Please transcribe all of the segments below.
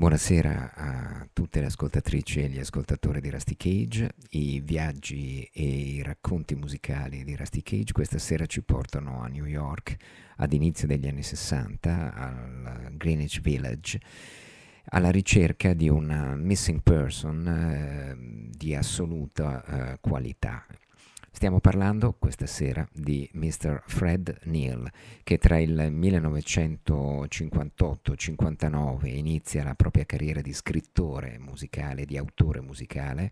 Buonasera a tutte le ascoltatrici e gli ascoltatori di Rusty Cage. I viaggi e i racconti musicali di Rusty Cage questa sera ci portano a New York ad inizio degli anni 60 al Greenwich Village alla ricerca di una missing person eh, di assoluta eh, qualità. Stiamo parlando questa sera di Mr. Fred Neal, che tra il 1958-59 inizia la propria carriera di scrittore musicale, di autore musicale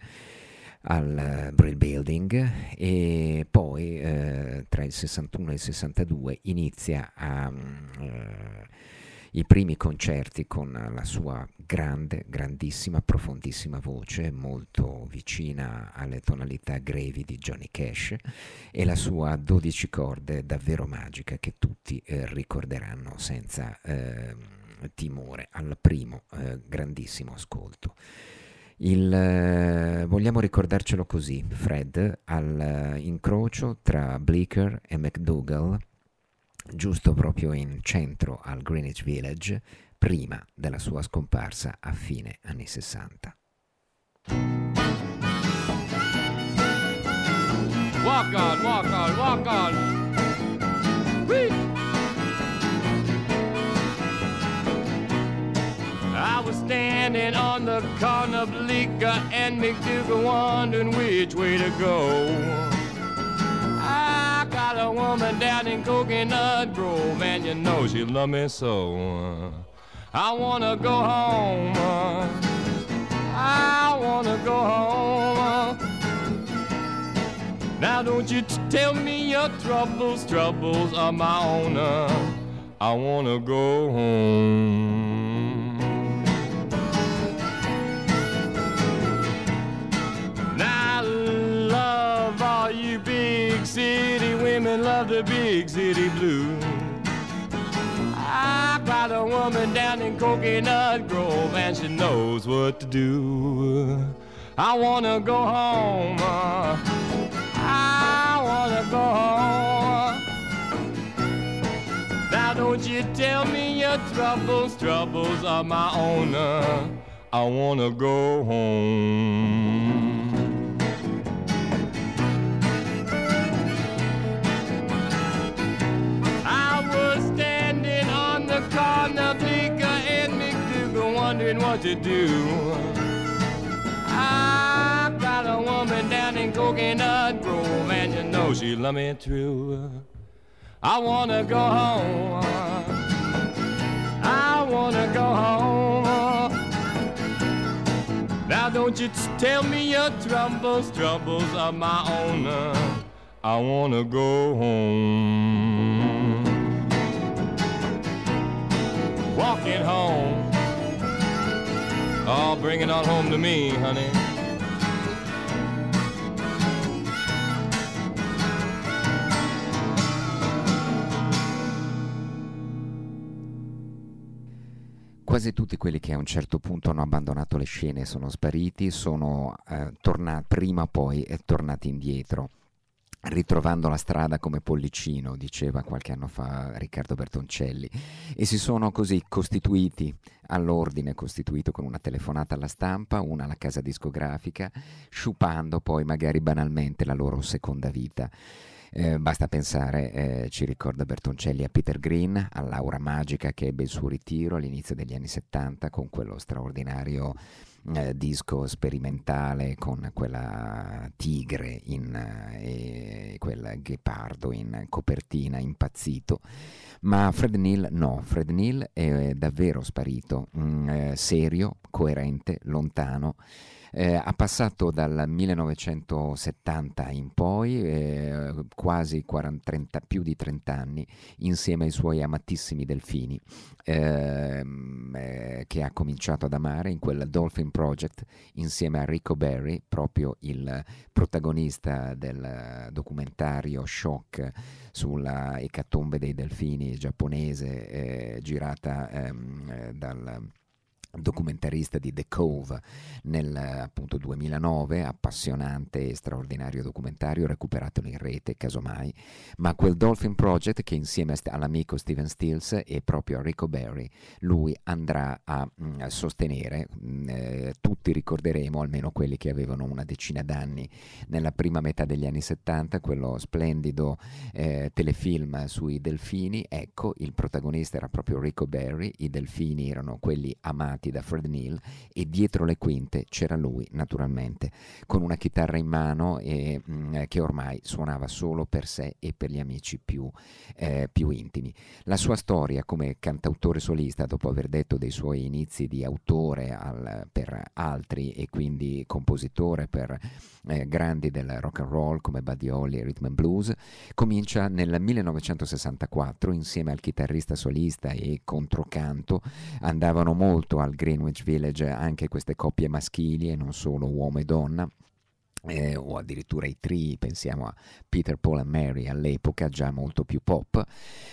al Brill Building e poi eh, tra il 61 e il 62 inizia a... Eh, i primi concerti con la sua grande, grandissima, profondissima voce, molto vicina alle tonalità grevi di Johnny Cash, e la sua 12 corde davvero magica che tutti eh, ricorderanno senza eh, timore al primo eh, grandissimo ascolto. Il, eh, vogliamo ricordarcelo così, Fred, all'incrocio eh, tra Bleecker e McDougall giusto proprio in centro al Greenwich Village, prima della sua scomparsa a fine anni 60. Walk on, walk on, walk on. I was standing on the corner of Bleecker and McDougal wondering which way to go. Got a woman down in Coconut Grove, and you know she love me so. I wanna go home. I wanna go home. Now don't you tell me your troubles, troubles are my own. I wanna go home. Women love the big city blues. I got a woman down in Coconut Grove and she knows what to do. I wanna go home. Uh, I wanna go home. Now don't you tell me your troubles, troubles are my own. Uh, I wanna go home. Wondering what to do. I got a woman down in Coconut Grove, and you know she love me true. I wanna go home. I wanna go home. Now don't you tell me your troubles, troubles are my own. I wanna go home. Walking home. Oh, bring it on home to me, honey. Quasi tutti quelli che a un certo punto hanno abbandonato le scene sono spariti, sono eh, tornati prima o poi eh, tornati indietro ritrovando la strada come pollicino, diceva qualche anno fa Riccardo Bertoncelli, e si sono così costituiti all'ordine, costituito con una telefonata alla stampa, una alla casa discografica, sciupando poi magari banalmente la loro seconda vita. Eh, basta pensare, eh, ci ricorda Bertoncelli, a Peter Green, all'aura magica che ebbe il suo ritiro all'inizio degli anni 70 con quello straordinario eh, disco sperimentale con quella tigre in, eh, e quel ghepardo in copertina impazzito. Ma Fred Neil no, Fred Neil è davvero sparito, mm, eh, serio, coerente, lontano eh, ha passato dal 1970 in poi eh, quasi 40, 30, più di 30 anni insieme ai suoi amatissimi delfini ehm, eh, che ha cominciato ad amare in quel Dolphin Project insieme a Rico Berry, proprio il protagonista del documentario Shock sulla ecatombe dei delfini giapponese eh, girata ehm, eh, dal documentarista di The Cove nel appunto 2009, appassionante e straordinario documentario, recuperatelo in rete casomai, ma quel Dolphin Project che insieme all'amico Steven Stills e proprio a Rico Berry lui andrà a, mm, sostenere, mh, mm, eh, tutti ricorderemo, almeno quelli che avevano una decina d'anni nella prima metà degli anni 70, quello splendido eh, telefilm sui delfini, ecco il protagonista era proprio Rico Berry, i delfini erano quelli amati suonati da Fred Neil e dietro le quinte c'era lui naturalmente con una chitarra in mano e, mh, mm, che ormai suonava solo per sé e per gli amici più, eh, più intimi. La sua storia come cantautore solista dopo aver detto dei suoi inizi di autore al, per altri e quindi compositore per eh, grandi del rock and roll come Buddy Holly e Rhythm and Blues, comincia nel 1964 insieme al chitarrista solista e controcanto, andavano molto al Greenwich Village anche queste coppie maschili e non solo uomo e donna eh, o addirittura i tri, pensiamo a Peter, Paul e Mary all'epoca, già molto più pop,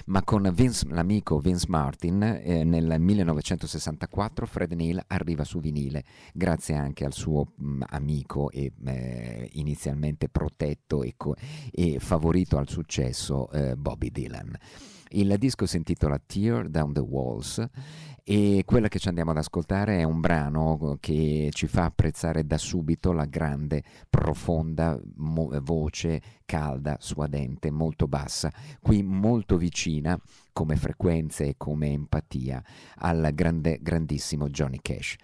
ma con Vince, l'amico Vince Martin eh, nel 1964 Fred Neil arriva su vinile, grazie anche al suo mh, mm, amico e eh, inizialmente protetto e, co- e, favorito al successo eh, Bobby Dylan. Il disco si intitola Tear Down the Walls e quella che ci andiamo ad ascoltare è un brano che ci fa apprezzare da subito la grande, profonda mo- voce calda, suadente, molto bassa, qui molto vicina come frequenze e come empatia al grande, grandissimo Johnny Cash.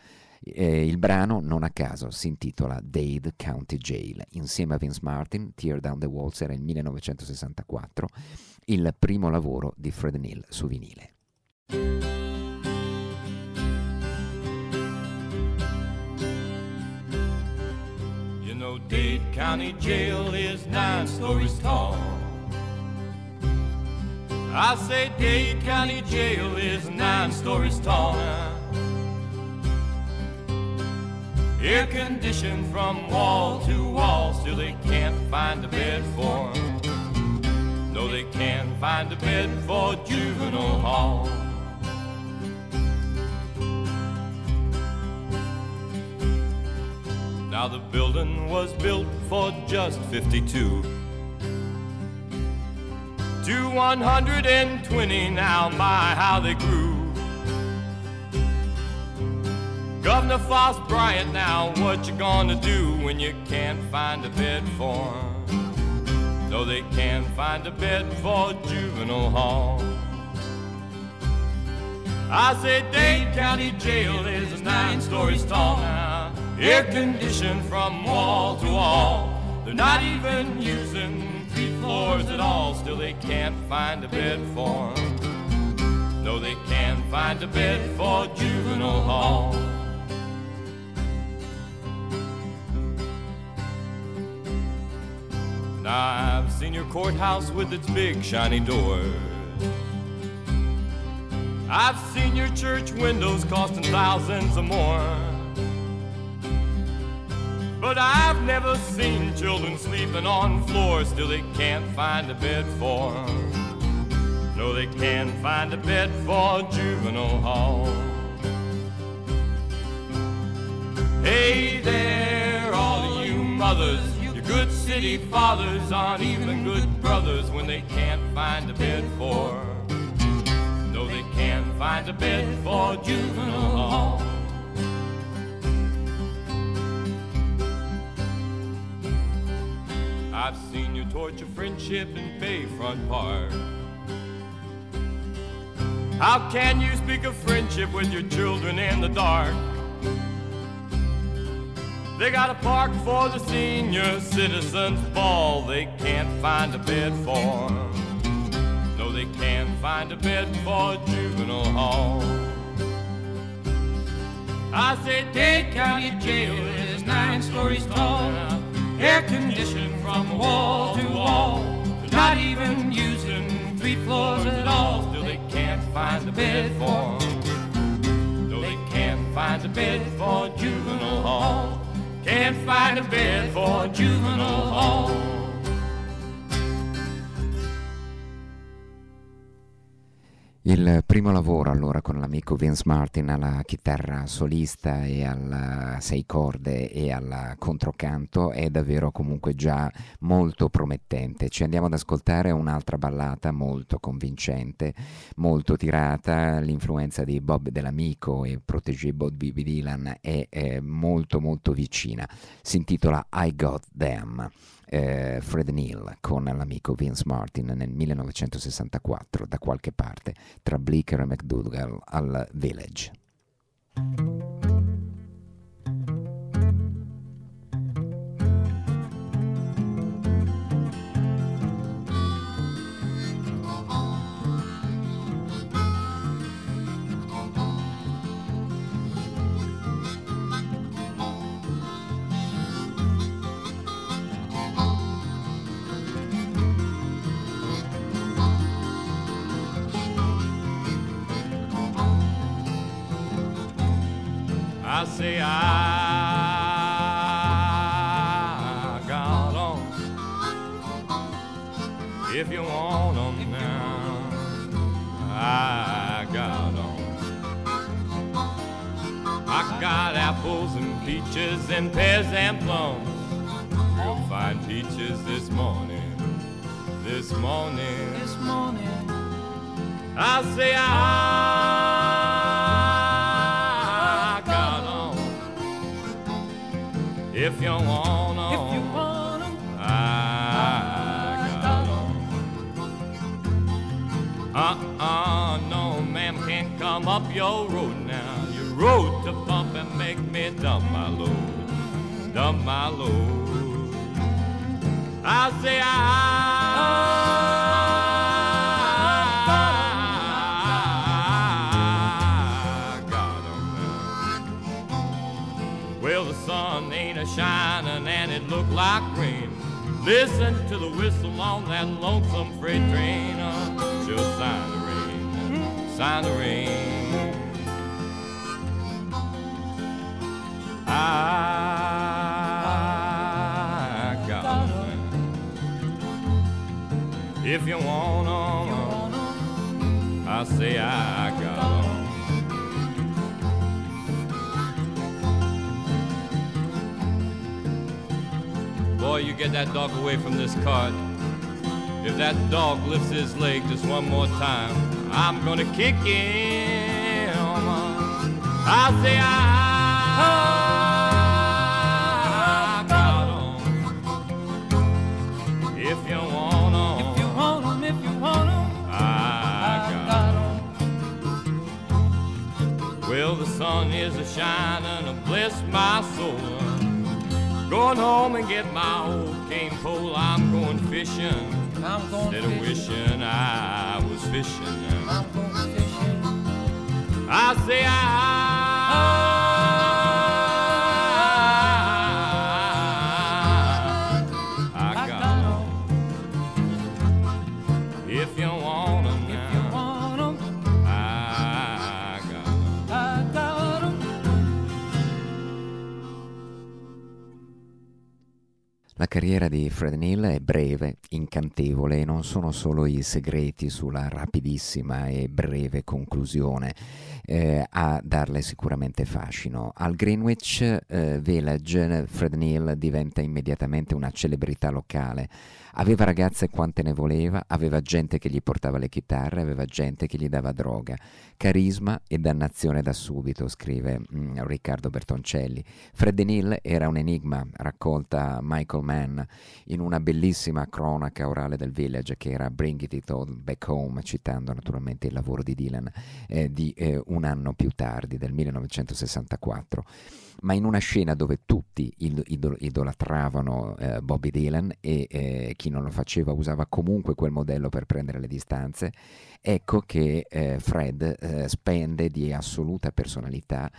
Eh, il brano, non a caso, si intitola Dade County Jail. Insieme a Vince Martin, Tear Down the Walls era il 1964, il primo lavoro di Fred Neil su vinile. County Jail is nine stories tall. I say Dade County Jail is nine stories tall. Air conditioned from wall to wall, still they can't find a bed for. No, they can't find a bed for juvenile hall. Now the building was built for just 52. To 120 now, my, how they grew. Governor Farris Bryant, now what you gonna do when you can't find a bed for? No, they can't find a bed for juvenile hall. I said Dade County Jail is nine stories tall now air conditioned from wall to wall. They're not even using three floors at all, still they can't find a bed for them. No, they can't find a bed for juvenile hall. Now I've seen your courthouse with its big shiny doors. I've seen your church windows costing thousands or more. But I've never seen children sleeping on floors still they can't find a bed for. No, they can't find a bed for juvenile hall. Hey there, all you mothers, your good city fathers aren't even good brothers when they can't find a bed for. No, they can't find a bed for juvenile hall. I've seen you torture friendship in Bayfront Park. How can you speak of friendship with your children in the dark? They got a park for the senior citizens ball they can't find a bed for. No, they can't find a bed for juvenile hall. I say Dade County Jail is nine stories tall air conditioned from wall to wall. They're not even using three floors at all. Still, they can't find a bed for. No, they can't find a bed for juvenile hall. Can't find a bed for juvenile hall. Il primo lavoro allora con l'amico Vince Martin alla chitarra solista e a sei corde e al controcanto è davvero comunque già molto promettente. Ci andiamo ad ascoltare un'altra ballata molto convincente, molto tirata, l'influenza di Bob dell'amico e protégé Bob B. Dylan è, è molto molto vicina. Si intitola I Got Them eh, Fred Neal con l'amico Vince Martin nel 1964 da qualche parte tra Bleecker e McDougall al Village. I say I got them. If you want them now, I got them. I got apples and peaches and pears and plums. You'll find peaches this morning, this morning, this morning. I say I. If you want them, if you want them, I got. Uh-uh, no, ma'am, can't come up your road now. Your road to bump and make me dump my load, dump my load. I say I. Listen to the whistle on that lonesome freight train. Uh, she'll sign the rain, sign the rain. I got them. If you want them, I say I you get that dog away from this cart. If that dog lifts his leg just one more time, I'm gonna kick him. I say ah, ah, ah, I, I got him. If you want him, if you want him, if you want him, I, got him. Well, the sun is a shining, and bless my soul. Going home and get my old cane pole. I'm going fishing. I'm going Instead fishing. of wishing I was fishing. I'm going fishing. I say I. I, carriera di Fred Neil è breve, incantevole e non sono solo i segreti sulla rapidissima e breve conclusione eh, a darle sicuramente fascino. Al Greenwich eh, Village Fred Neil diventa immediatamente una celebrità locale Aveva ragazze quante ne voleva, aveva gente che gli portava le chitarre, aveva gente che gli dava droga. Carisma e dannazione da subito, scrive mm, Riccardo Bertoncelli. Fred Neil era un enigma, raccolta Michael Mann in una bellissima cronaca orale del Village che era Bring It All Back Home, citando naturalmente il lavoro di Dylan eh, di eh, un anno più tardi, del 1964 ma in una scena dove tutti idol- idolatravano eh, Bobby Dylan e eh, chi non lo faceva usava comunque quel modello per prendere le distanze, ecco che eh, Fred eh, spende di assoluta personalità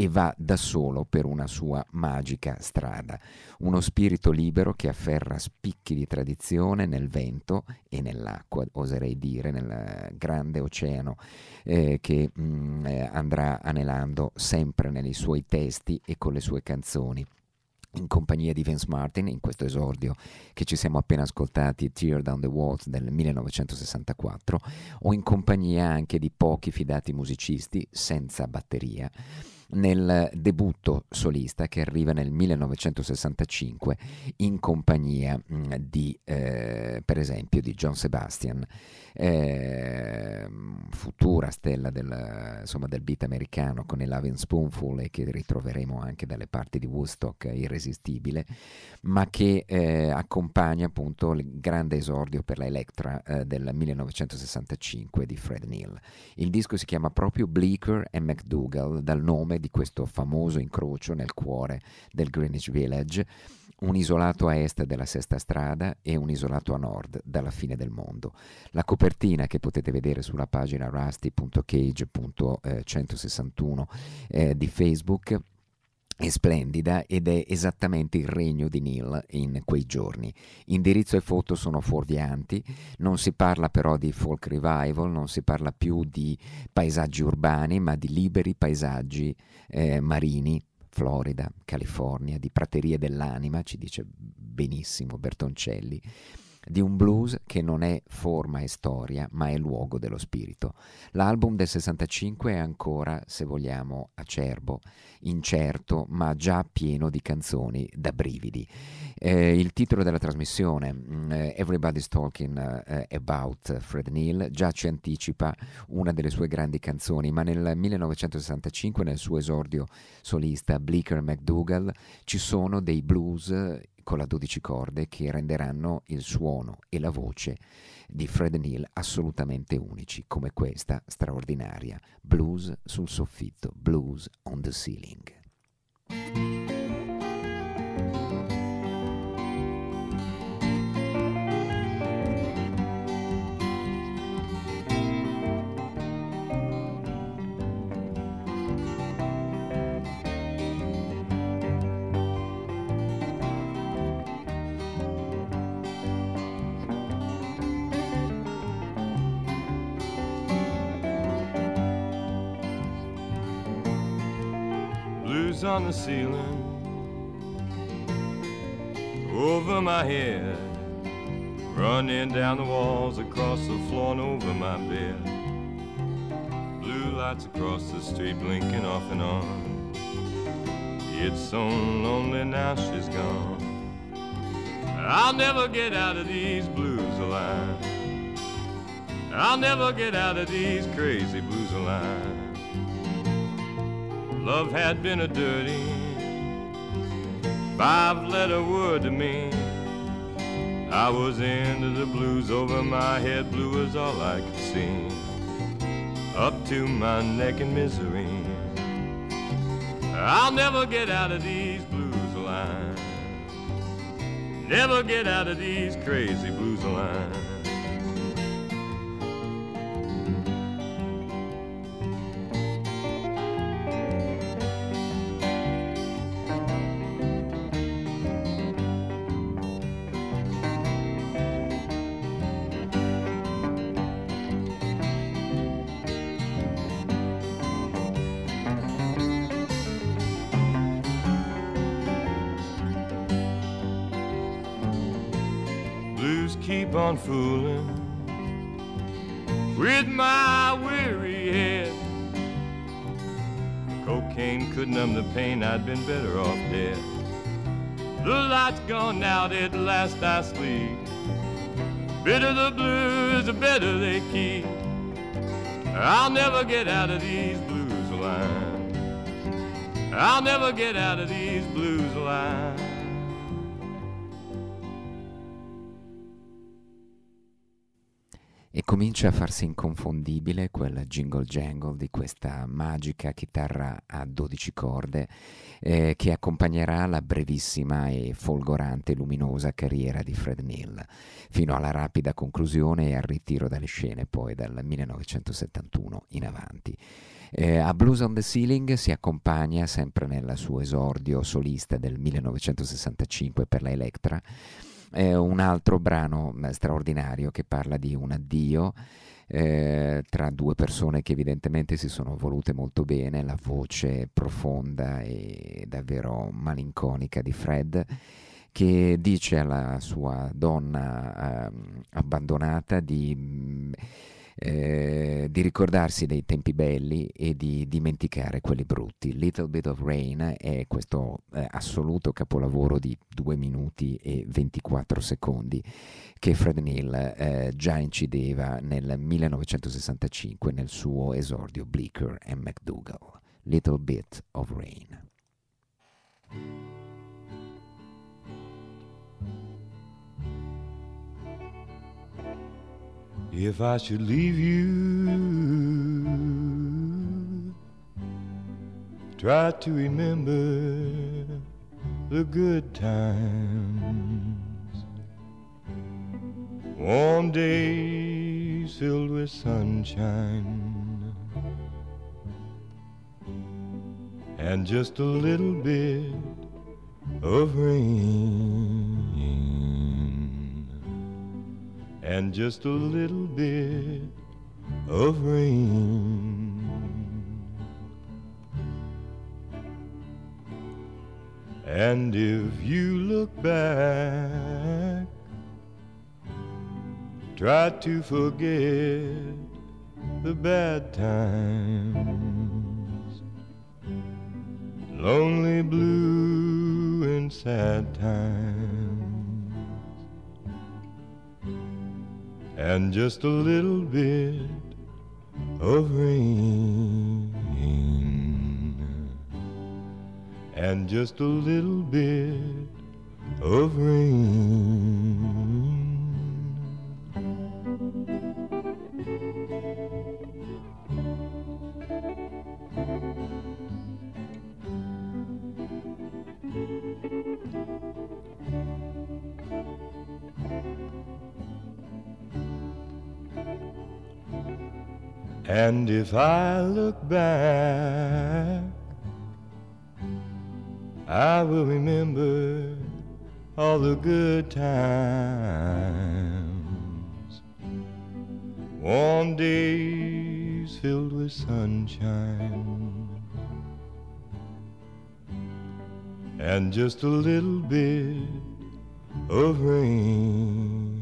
e va da solo per una sua magica strada. Uno spirito libero che afferra spicchi di tradizione nel vento e nell'acqua, oserei dire, nel grande oceano eh, che mh, mm, eh, andrà anelando sempre nei suoi testi e con le sue canzoni in compagnia di Vince Martin in questo esordio che ci siamo appena ascoltati Tear Down the Walls del 1964 o in compagnia anche di pochi fidati musicisti senza batteria nel debutto solista che arriva nel 1965 in compagnia mm, di, eh, per esempio, di John Sebastian, eh, futura stella del, insomma, del beat americano con il Loving Spoonful e che ritroveremo anche dalle parti di Woodstock irresistibile, ma che eh, accompagna appunto il grande esordio per la Electra eh, del 1965 di Fred Neil. Il disco si chiama proprio Bleecker e McDougall dal nome di questo famoso incrocio nel cuore del Greenwich Village, un isolato a est della Sesta Strada e un isolato a nord dalla fine del mondo. La copertina che potete vedere sulla pagina rusty.cage.161 eh, di Facebook è splendida ed è esattamente il regno di Neil in quei giorni. Indirizzo e foto sono fuorvianti, non si parla però di folk revival, non si parla più di paesaggi urbani, ma di liberi paesaggi eh, marini. Florida, California, di praterie dell'anima, ci dice benissimo Bertoncelli di un blues che non è forma e storia, ma è luogo dello spirito. L'album del 65 è ancora, se vogliamo, acerbo, incerto, ma già pieno di canzoni da brividi. Eh, il titolo della trasmissione, mm, eh, Everybody's Talking eh, About Fred Neil, già ci anticipa una delle sue grandi canzoni, ma nel 1965, nel suo esordio solista Bleecker McDougall, ci sono dei blues con la 12 corde che renderanno il suono e la voce di Fred Neil assolutamente unici, come questa straordinaria Blues sul soffitto, Blues on the Ceiling. Ceiling over my head, running down the walls across the floor and over my bed. Blue lights across the street blinking off and on. It's so lonely now she's gone. I'll never get out of these blues alive. I'll never get out of these crazy blues alive. Love had been a dirty five letter word to me. I was into the blues over my head, blue was all I could see. Up to my neck in misery. I'll never get out of these blues lines. Never get out of these crazy blues lines. Keep on fooling with my weary head. Cocaine could numb the pain, I'd been better off dead. The light's gone out, at last I sleep. Bitter the blues, the better they keep. I'll never get out of these blues lines. I'll never get out of these blues lines. E comincia a farsi inconfondibile quel jingle jangle di questa magica chitarra a 12 corde eh, che accompagnerà la brevissima e folgorante luminosa carriera di Fred Neil fino alla rapida conclusione e al ritiro dalle scene poi dal 1971 in avanti. Eh, a Blues on the Ceiling si accompagna sempre nel suo esordio solista del 1965 per la Electra eh, un altro brano straordinario che parla di un addio eh, tra due persone che evidentemente si sono volute molto bene, la voce profonda e davvero malinconica di Fred che dice alla sua donna eh, abbandonata di eh, di ricordarsi dei tempi belli e di dimenticare quelli brutti. Little Bit of Rain è questo eh, assoluto capolavoro di 2 minuti e 24 secondi che Fred Neil eh, già incideva nel 1965 nel suo esordio Bleecker and McDougall. Little Bit of Rain. If I should leave you, try to remember the good times. Warm days filled with sunshine. And just a little bit of rain and just a little bit of rain. And if you look back, try to forget the bad times, lonely, blue, and sad times. And just a little bit of rain. And just a little bit of rain And if I look back, I will remember all the good times. Warm days filled with sunshine. And just a little bit of rain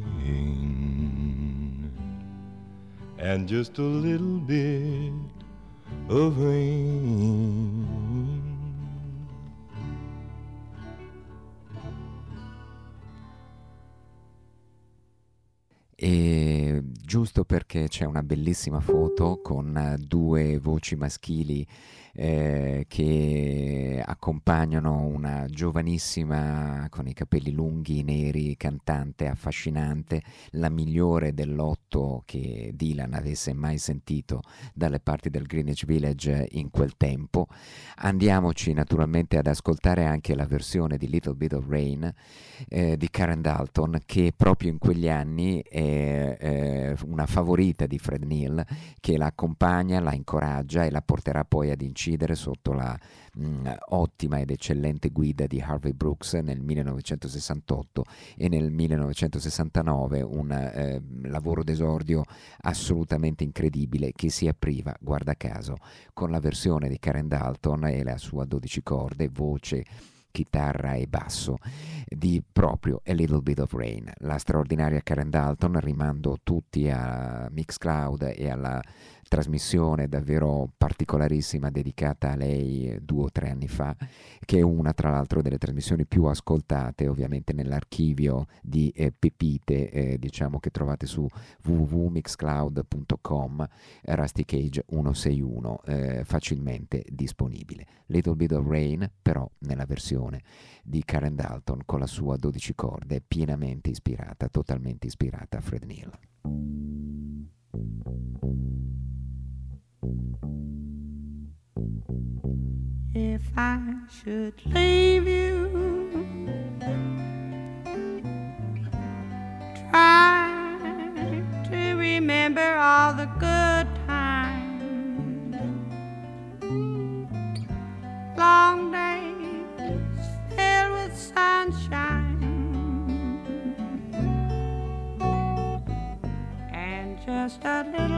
and just a little bit of rain. E giusto perché c'è una bellissima foto con due voci maschili eh, che accompagnano una giovanissima con i capelli lunghi, neri, cantante affascinante, la migliore dell'otto che Dylan avesse mai sentito dalle parti del Greenwich Village in quel tempo. Andiamoci naturalmente ad ascoltare anche la versione di Little Bit of Rain eh, di Karen Dalton che proprio in quegli anni è eh, una favorita di Fred Neil che la accompagna, la incoraggia e la porterà poi ad incidere incidere sotto la mh, mm, ottima ed eccellente guida di Harvey Brooks nel 1968 e nel 1969 un eh, lavoro d'esordio assolutamente incredibile che si apriva, guarda caso, con la versione di Karen Dalton e la sua 12 corde, voce chitarra e basso di proprio A Little Bit of Rain. La straordinaria Karen Dalton, rimando tutti a Mixcloud e alla trasmissione davvero particolarissima dedicata a lei due o tre anni fa, che è una tra l'altro delle trasmissioni più ascoltate ovviamente nell'archivio di eh, Pepite, eh, diciamo che trovate su www.mixcloud.com, Rusty Cage 161, eh, facilmente disponibile. Little Bit of Rain però nella versione di Karen Dalton con la sua 12 corde pienamente ispirata, totalmente ispirata a Fred Neil. If I should leave you, try to remember all the good just a little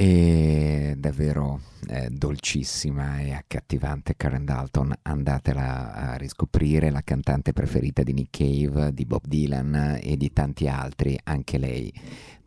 eh, davvero eh, dolcissima e accattivante Karen Dalton, andatela a riscoprire, la cantante preferita di Nick Cave, di Bob Dylan e di tanti altri, anche lei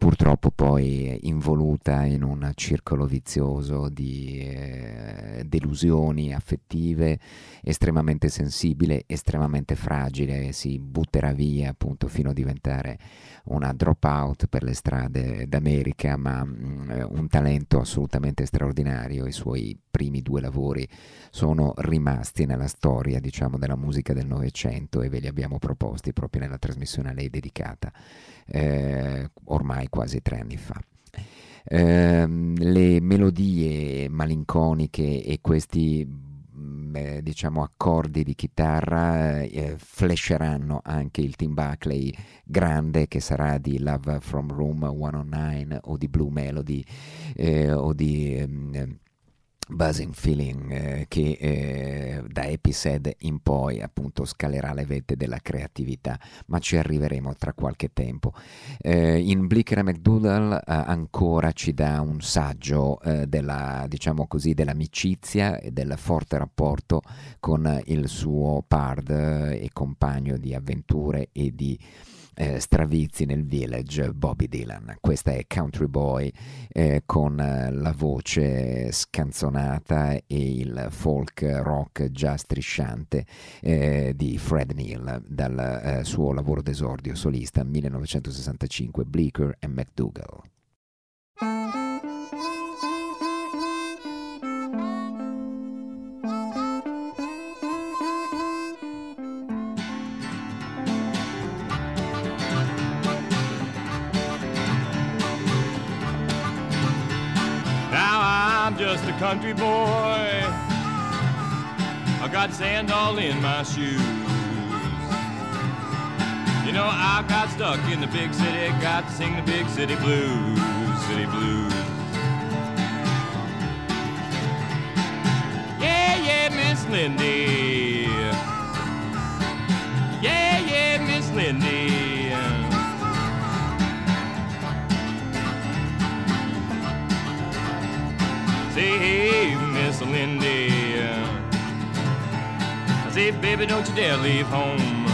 purtroppo poi involuta in un circolo vizioso di eh, delusioni affettive, estremamente sensibile, estremamente fragile, si butterà via appunto fino a diventare una dropout per le strade d'America, ma mh, un talento assolutamente straordinario. I suoi primi due lavori sono rimasti nella storia, diciamo, della musica del Novecento e ve li abbiamo proposti proprio nella trasmissione a lei dedicata eh, ormai quasi tre anni fa. Ehm, le melodie malinconiche e questi eh, diciamo accordi di chitarra eh, flasheranno anche il Tim Buckley grande che sarà di Love from Room 109 o di Blue Melody eh, o di ehm, Buzzing Feeling eh, che eh, da Epised in poi appunto scalerà le vette della creatività, ma ci arriveremo tra qualche tempo. Eh, in Blicker McDoodle eh, ancora ci dà un saggio eh, della, diciamo così, dell'amicizia e del forte rapporto con il suo pard e compagno di avventure e di eh, stravizi nel village Bobby Dylan. Questa è Country Boy eh, con eh, la voce scanzonata e il folk rock già strisciante eh, di Fred Neil dal eh, suo lavoro d'esordio solista 1965 Bleecker e McDougall. Just a country boy. I got sand all in my shoes. You know, I got stuck in the big city, got to sing the big city blues, city blues. Yeah, yeah, Miss Lindy. Lindy. I say, baby, don't you dare leave home.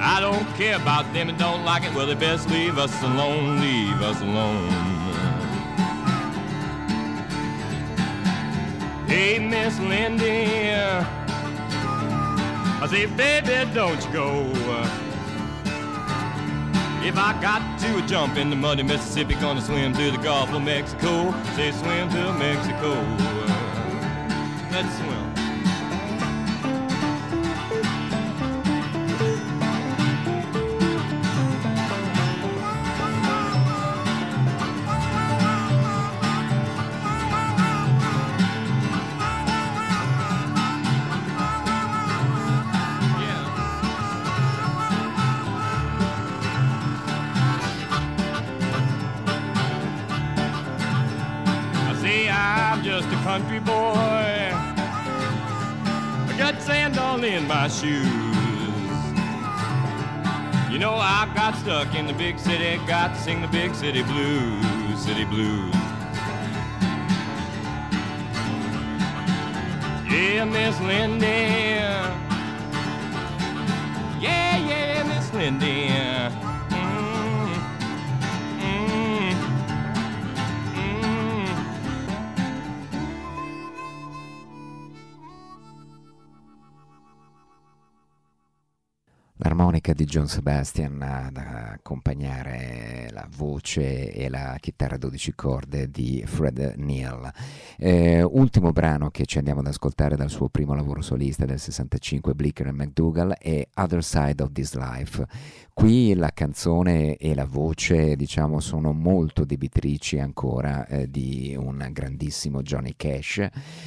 I don't care about them and don't like it. Well, they best leave us alone, leave us alone. Hey, Miss Lindy, I say, baby, don't you go. If I got to jump in the muddy Mississippi, gonna swim to the Gulf of Mexico. Say, swim to Mexico. Let's swim. Shoes. You know, I got stuck in the big city, got to sing the big city blues, city blues. Yeah, Miss Lindy. Yeah, yeah, Miss Lindy. L'armonica di John Sebastian ad accompagnare la voce e la chitarra a 12 corde di Fred Neal. Eh, ultimo brano che ci andiamo ad ascoltare dal suo primo lavoro solista del 65, Blicker e McDougall, è Other Side of This Life. Qui la canzone e la voce, diciamo, sono molto debitrici ancora eh, di un grandissimo Johnny Cash,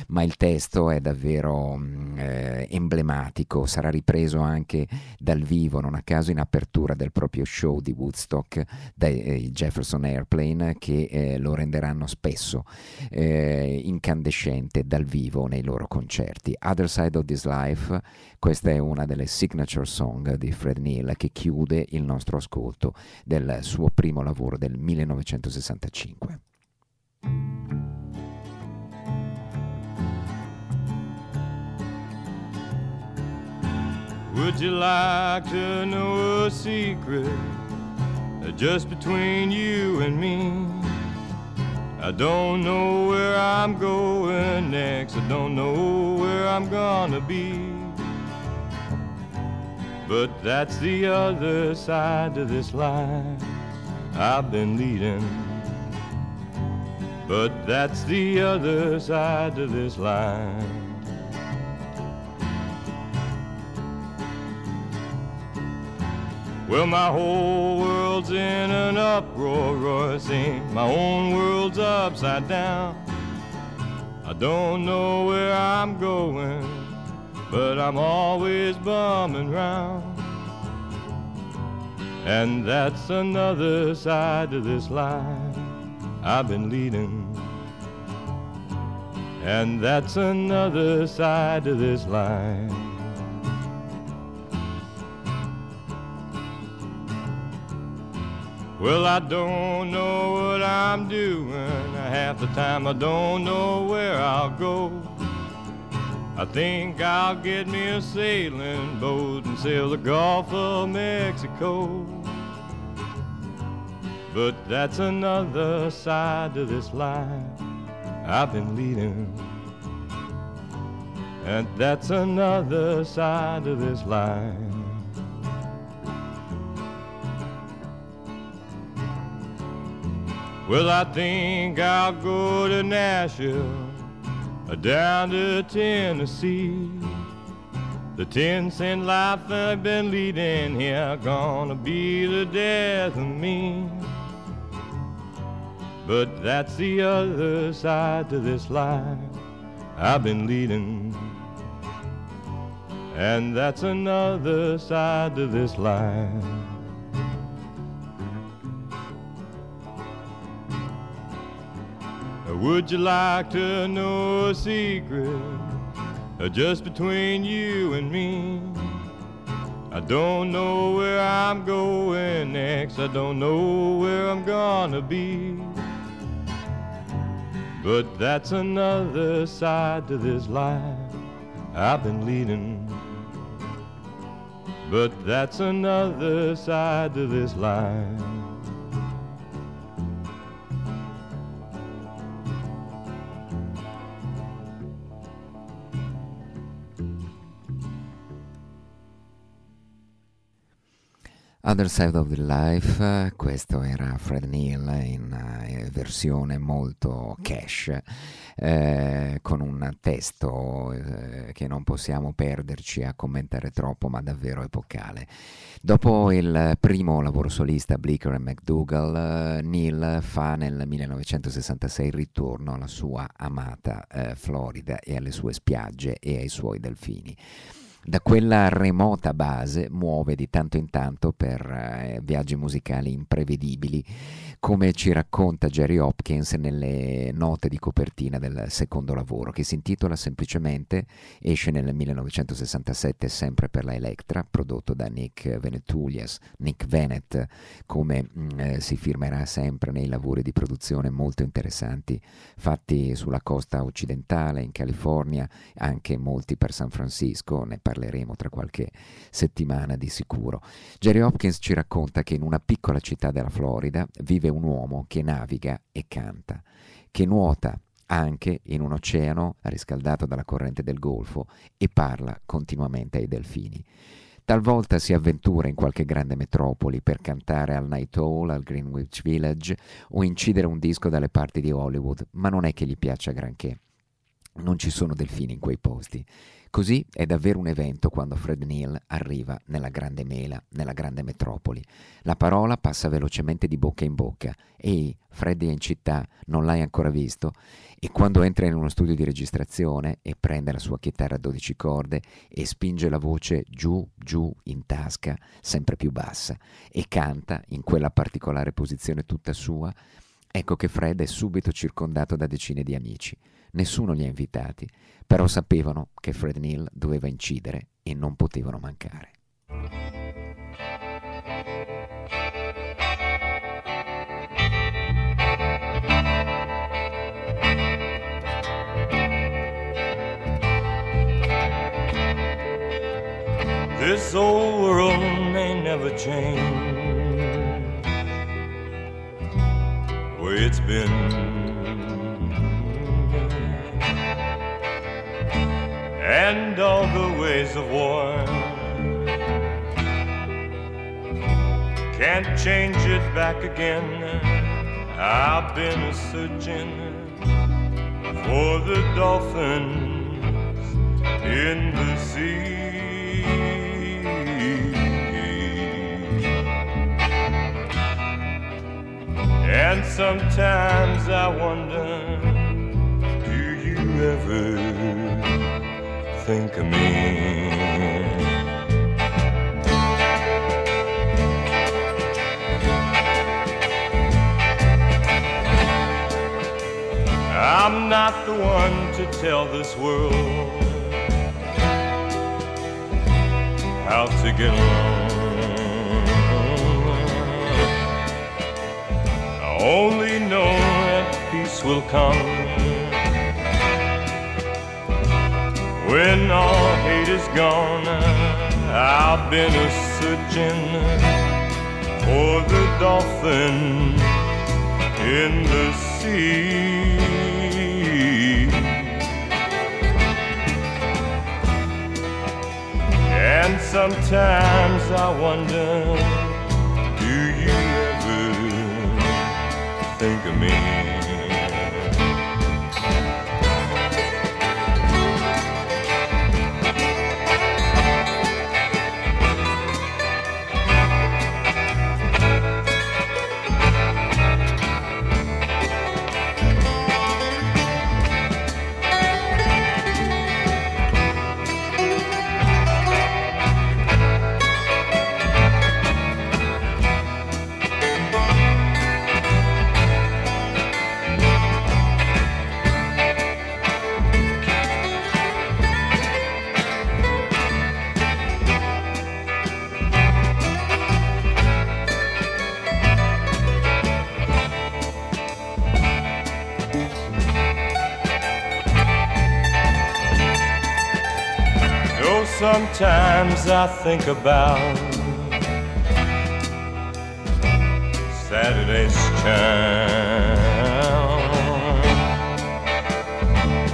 ma il testo è davvero mm, eh, emblematico, sarà ripreso anche dal vivo, non a caso in apertura del proprio show di Woodstock dai eh, Jefferson Airplane che eh, lo renderanno spesso eh, incandescente dal vivo nei loro concerti. Other Side of This Life, questa è una delle signature song di Fred Neal che chiude il nostro ascolto del suo primo lavoro del 1965. Would you like to know a secret just between you and me? I don't know where I'm going next. I don't know where I'm gonna be. But that's the other side of this life I've been leading. But that's the other side of this life. Well, my whole world's in an uproar, roar. My own world's upside down. I don't know where I'm going, but I'm always bumming round. And that's another side to this life I've been leading. And that's another side to this life. Well, I don't know what I'm doing. Half the time I don't know where I'll go. I think I'll get me a sailing boat and sail the Gulf of Mexico. But that's another side to this life I've been leading. And that's another side of this life. Well, I think I'll go to Nashville, or down to Tennessee. The ten cent life I've been leading here gonna be the death of me. But that's the other side to this life I've been leading. And that's another side to this life. Would you like to know a secret uh, just between you and me? I don't know where I'm going next. I don't know where I'm gonna be. But that's another side to this life I've been leading. But that's another side to this life. Other Side of the Life, questo era Fred Neal in uh, versione molto cash, eh, con un testo eh, che non possiamo perderci a commentare troppo, ma davvero epocale. Dopo il primo lavoro solista, Bleecker e McDougall, Neal fa nel 1966 il ritorno alla sua amata eh, Florida e alle sue spiagge e ai suoi delfini da quella remota base muove di tanto in tanto per eh, viaggi musicali imprevedibili, come ci racconta Jerry Hopkins nelle note di copertina del secondo lavoro, che si intitola semplicemente, esce nel 1967 sempre per la Electra, prodotto da Nick Venetulias, Nick Venet, come mm, eh, si firmerà sempre nei lavori di produzione molto interessanti fatti sulla costa occidentale, in California, anche molti per San Francisco, ne parleremo tra qualche settimana di sicuro. Jerry Hopkins ci racconta che in una piccola città della Florida vive un uomo che naviga e canta, che nuota anche in un oceano riscaldato dalla corrente del Golfo e parla continuamente ai delfini. Talvolta si avventura in qualche grande metropoli per cantare al Night Hall, al Greenwich Village o incidere un disco dalle parti di Hollywood, ma non è che gli piaccia granché. Non ci sono delfini in quei posti Così è davvero un evento quando Fred Neal arriva nella grande mela, nella grande metropoli. La parola passa velocemente di bocca in bocca. Ehi, Fred è in città, non l'hai ancora visto? E quando entra in uno studio di registrazione e prende la sua chitarra a 12 corde e spinge la voce giù, giù in tasca, sempre più bassa, e canta in quella particolare posizione tutta sua, ecco che Fred è subito circondato da decine di amici. Nessuno li ha invitati, però sapevano che Fred Neal doveva incidere e non potevano mancare. This old world may never change it's been. and all the ways of war. Can't change it back again. I've been a searching for the dolphins in the sea. And sometimes I wonder, do you ever? think of me. I'm not the one to tell this world how to get along. Only know that peace will come When all hate is gone, I've been a searching for the dolphin in the sea. And sometimes I wonder, Sometimes I think about Saturday's charm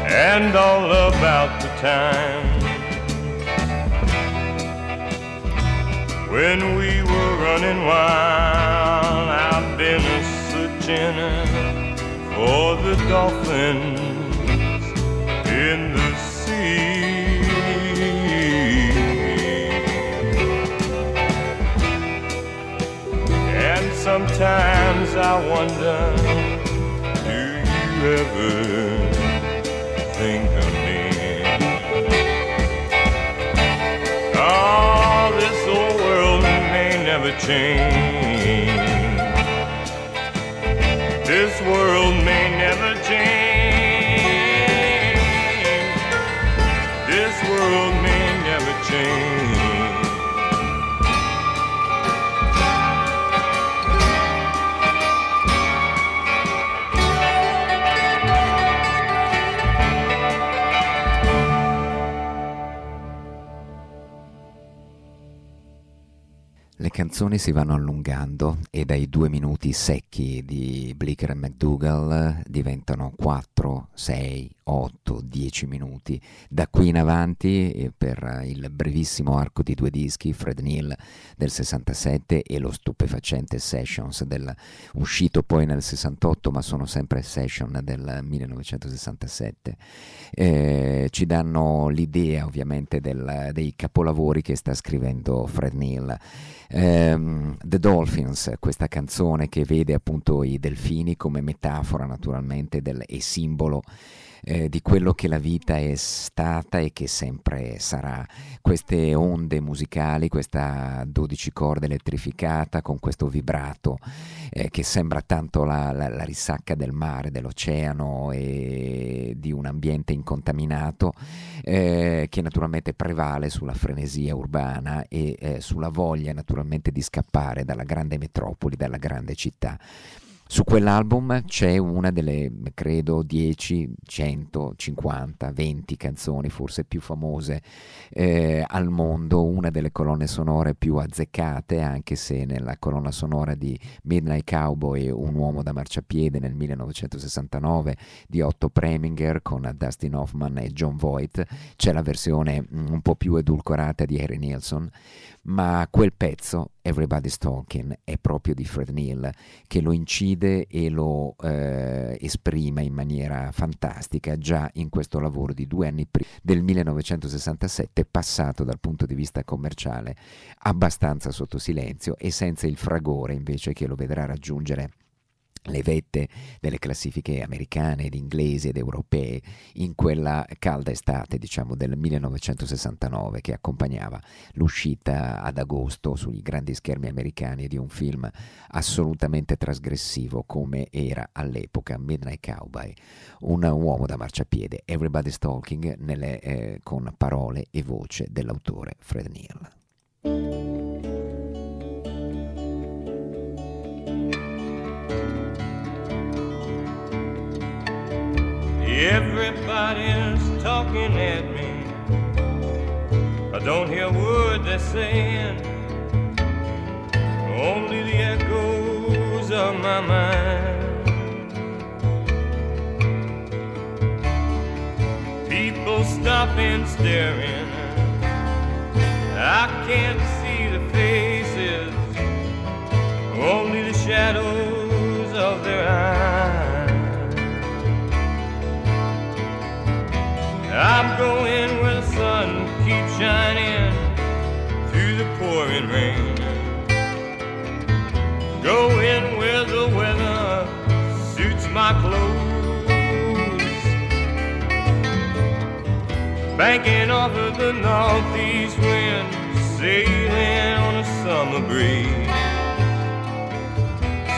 and all about the time when we were running wild. I've been searching for the dolphins I wonder, do you ever think of me? Oh, this old world may never change. This world canzoni si vanno allungando e dai due minuti secchi di Blicker e McDougall diventano 4, 6, 8, 10 minuti. Da qui in avanti, eh, per il brevissimo arco di due dischi, Fred Neal del 67 e lo stupefacente Sessions del, uscito poi nel 68, ma sono sempre Session del 1967, eh, ci danno l'idea ovviamente del, dei capolavori che sta scrivendo Fred Neal. Um, The Dolphins, questa canzone che vede appunto i delfini come metafora naturalmente del, e simbolo eh, di quello che la vita è stata e che sempre sarà. Queste onde musicali, questa 12 corde elettrificata con questo vibrato eh, che sembra tanto la, la, la, risacca del mare, dell'oceano e di un ambiente incontaminato eh, che naturalmente prevale sulla frenesia urbana e eh, sulla voglia naturalmente di scappare dalla grande metropoli, dalla grande città. Su quell'album c'è una delle, credo, 10, 100, 50, 20 canzoni forse più famose eh, al mondo, una delle colonne sonore più azzeccate, anche se nella colonna sonora di Midnight Cowboy, Un uomo da marciapiede nel 1969 di Otto Preminger con Dustin Hoffman e John Voight, c'è la versione un po' più edulcorata di Harry Nilsson ma quel pezzo, Everybody's Talking, è proprio di Fred Neal, che lo incide e lo eh, esprime in maniera fantastica già in questo lavoro di due anni prima, del 1967, passato dal punto di vista commerciale abbastanza sotto silenzio e senza il fragore invece che lo vedrà raggiungere le vette delle classifiche americane ed inglesi ed europee in quella calda estate, diciamo, del 1969 che accompagnava l'uscita ad agosto sui grandi schermi americani di un film assolutamente trasgressivo come era all'epoca Midnight Cowboy, un uomo da marciapiede, Everybody's Talking nelle, eh, con parole e voce dell'autore Fred Neal. Everybody's talking at me. I don't hear a word they're saying, only the echoes of my mind. People stopping, staring. I can't see the faces, only the shadows I'm going where the sun keeps shining through the pouring rain. Going where the weather suits my clothes. Banking off of the northeast wind, sailing on a summer breeze.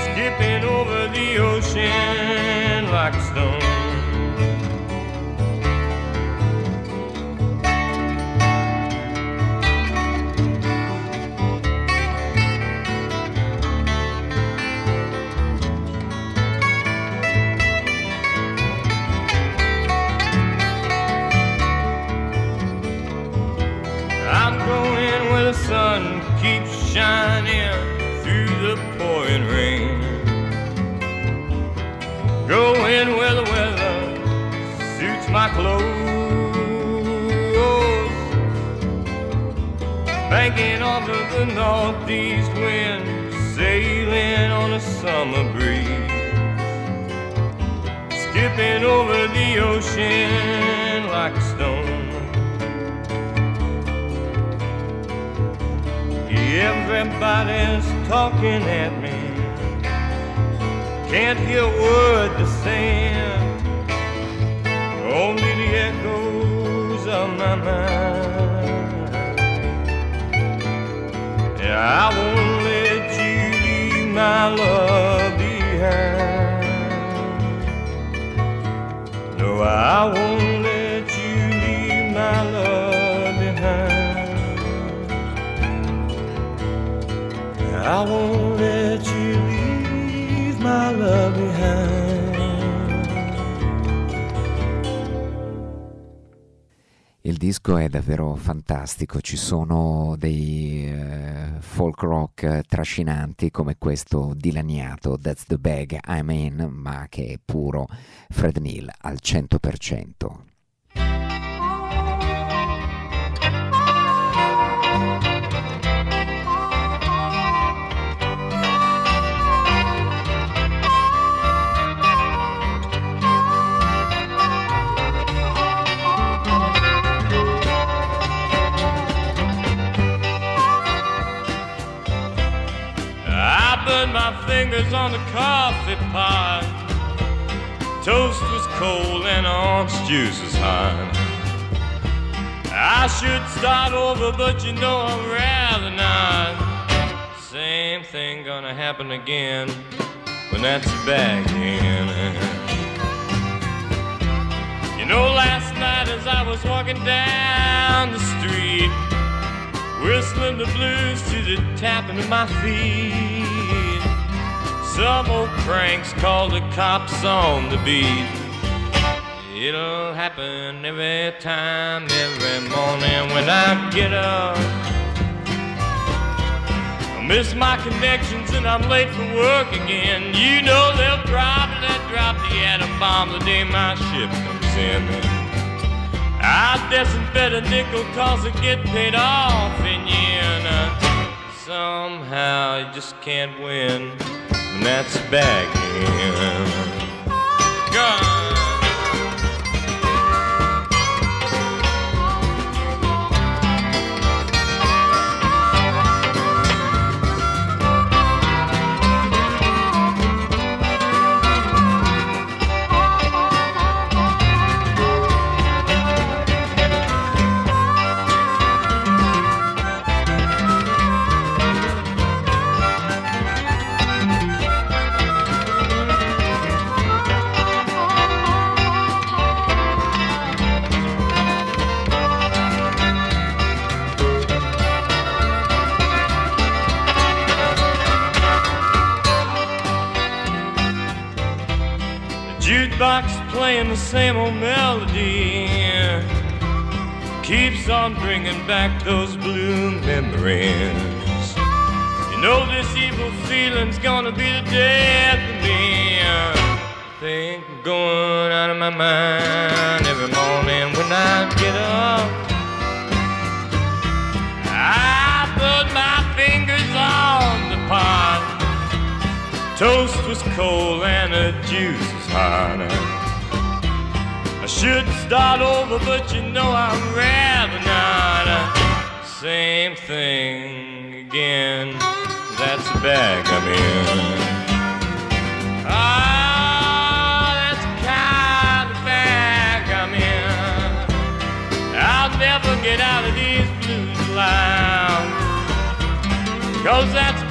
Skipping over the ocean like a stone. Shining through the pouring rain. Going where the weather suits my clothes. Banking off of the northeast wind, sailing on a summer breeze. Skipping over the ocean like a stone. Everybody's talking at me. Can't hear a word they're saying. Only the echoes of my mind. Yeah, I won't let you leave my love behind. No, I won't let you leave my love I won't let you leave my love behind. Il disco è davvero fantastico, ci sono dei eh, folk rock trascinanti come questo dilaniato That's the Bag I'm In, ma che è puro Fred Neil al 100%. My fingers on the coffee pot. Toast was cold and orange juice was hot. I should start over, but you know I'd rather not. Same thing gonna happen again when that's back in. You know, last night as I was walking down the street, whistling the blues to the tapping of my feet. Some old cranks called the cops on the beat. It'll happen every time, every morning when I get up. I miss my connections and I'm late for work again. You know they'll probably drop the atom bomb the day my ship comes in. I disinfect a nickel cause I get paid off in yen. Somehow you just can't win, that's back same old melody keeps on bringing back those blue memories. You know this evil feeling's gonna be the death of me. Think I'm going out of my mind every morning when I get up. I put my fingers on the pot. Toast was cold and the juice was hot. I should start over, but you know I'd rather not. Same thing again. That's the bag I'm in. Ah, never get out of these blues loud. Cause that's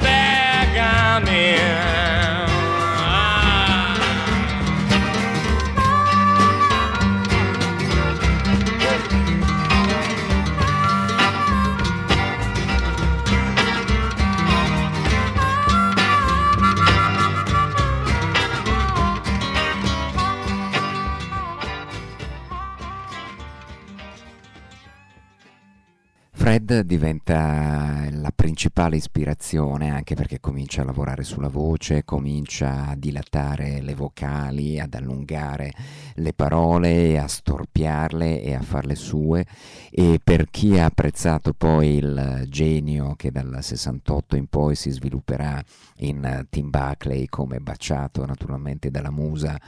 Fred diventa la principale ispirazione anche perché comincia a lavorare sulla voce, comincia a dilatare le vocali, ad allungare le parole, a storpiarle e a farle sue. E per chi ha apprezzato poi il genio che dal 68 in poi si svilupperà in Tim Buckley come baciato naturalmente dalla musa,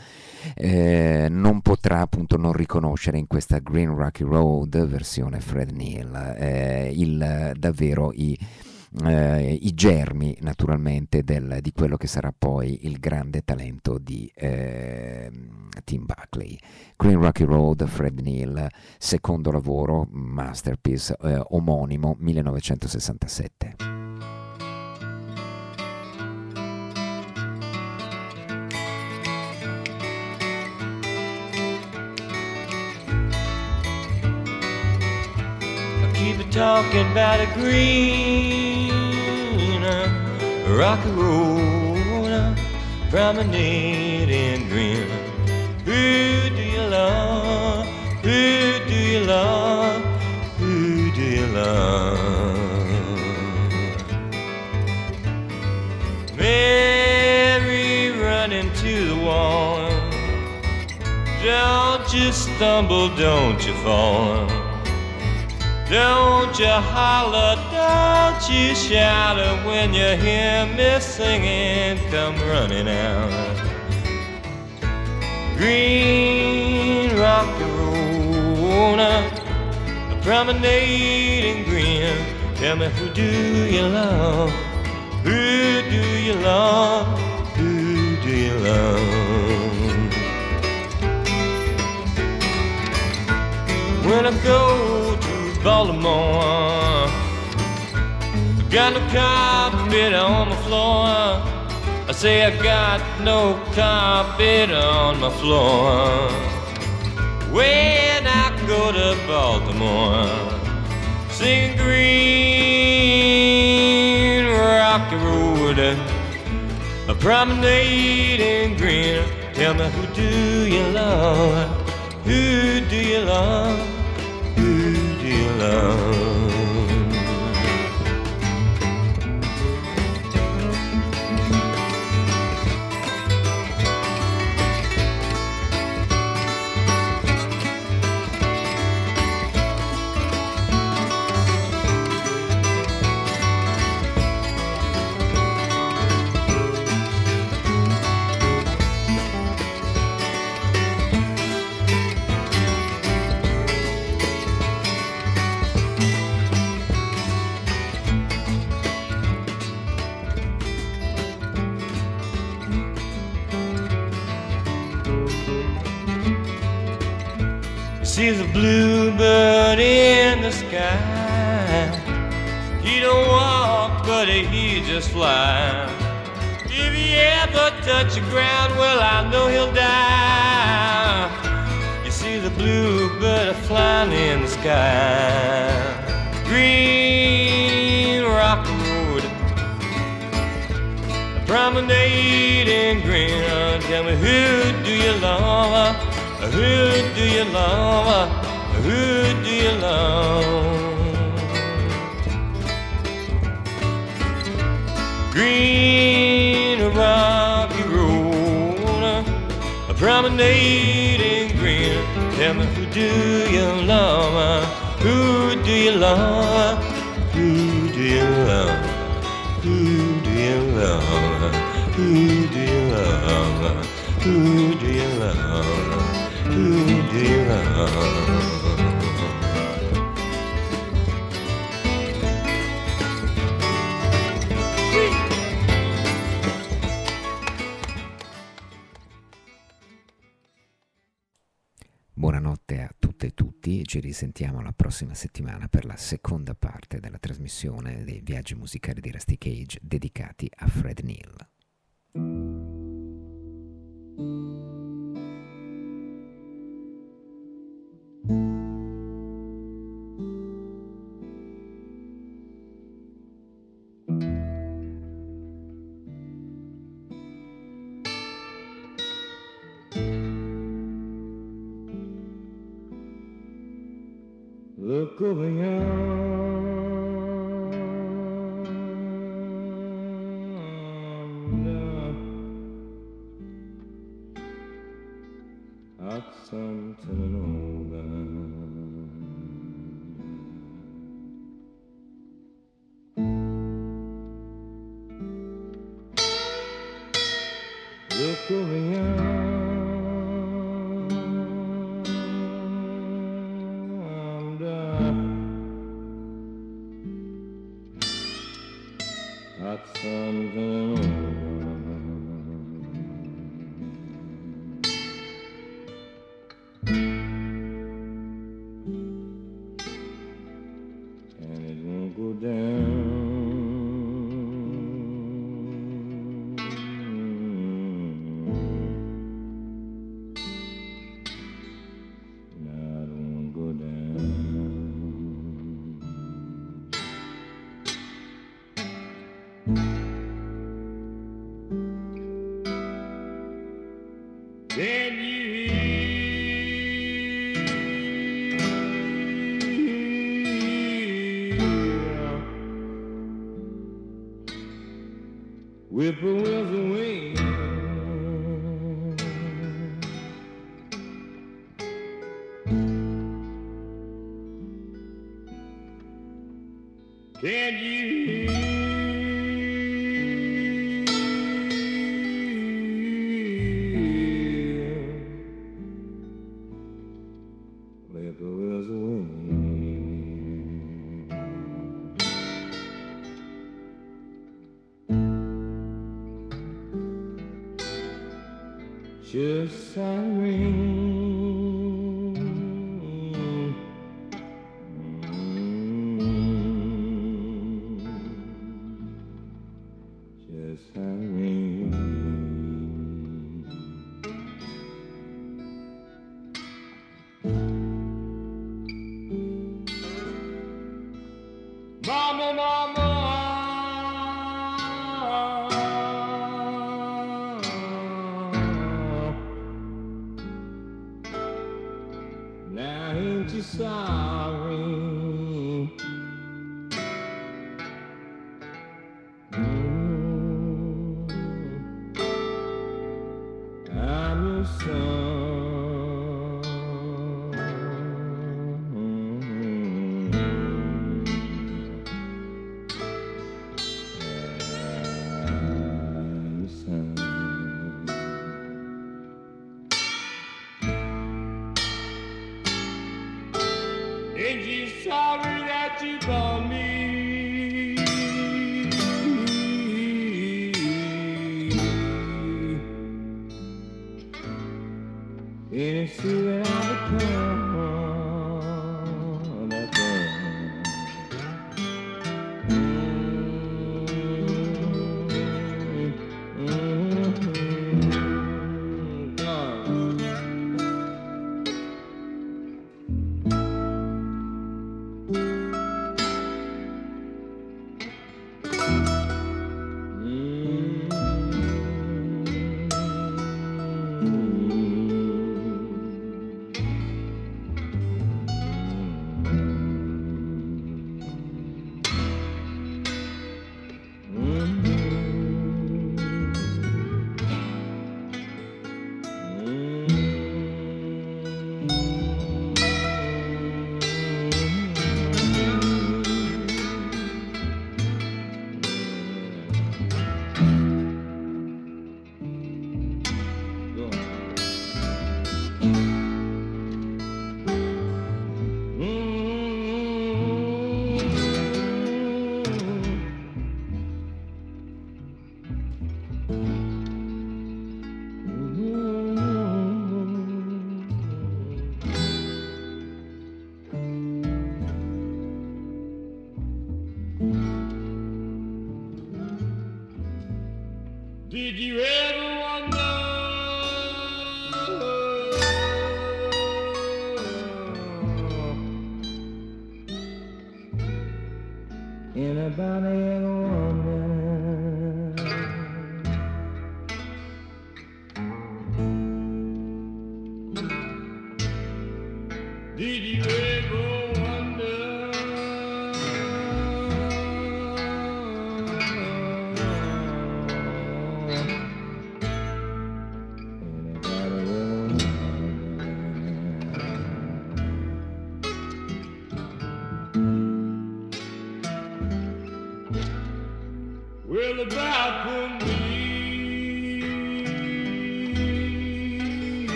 eh, non potrà appunto non riconoscere in questa Green Rocky Road versione Fred Neal. Eh, il, davvero i, eh, i germi naturalmente del, di quello che sarà poi il grande talento di eh, Tim Buckley. Green Rocky Road, Fred Neal, secondo lavoro, masterpiece eh, omonimo 1967. Talking about a green uh, rocky road, uh, promenade in green. Who do you love? Who do you love? Who do you love? Mary running to the wall. Don't you stumble, don't you fall. Don't you holler, don't you shout when you hear me singing, come running out. Green rocky road, a promenade in green. Tell me who do you love? Who do you love? Who do you love? When I go Baltimore. Got no carpet on the floor. I say I got no carpet on my floor. When I go to Baltimore, sing green rocky road, a promenade in green. Tell me who do you love? Who do you love? Love. Sees a bluebird in the sky. He don't walk, but he just flies. If he ever touch the ground, well, I know he'll die. You see the bluebird flying in the sky. Green rock road, a promenade in green. Tell me, who do you love? Who do you love? Who do you love? Green rocky road, a promenade in green. Tell me who do you love? Who do you love? Buonanotte a tutte e tutti, ci risentiamo la prossima settimana per la seconda parte della trasmissione dei viaggi musicali di Rusty Cage dedicati a Fred Neal. Akşam tren oldu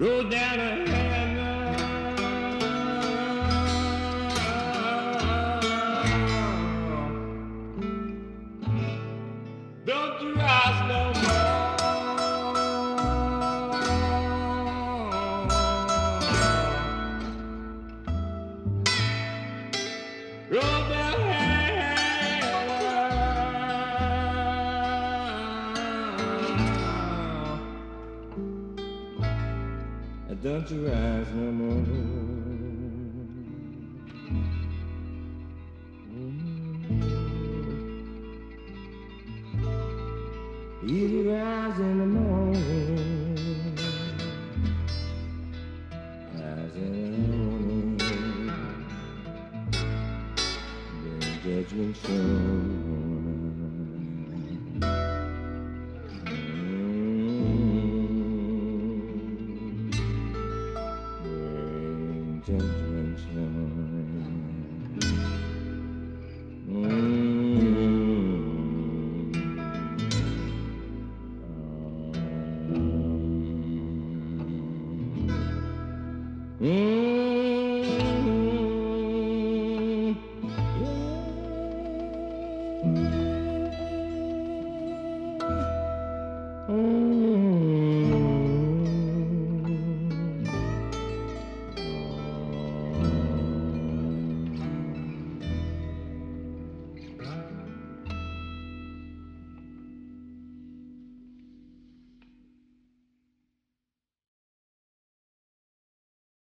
Go down Don't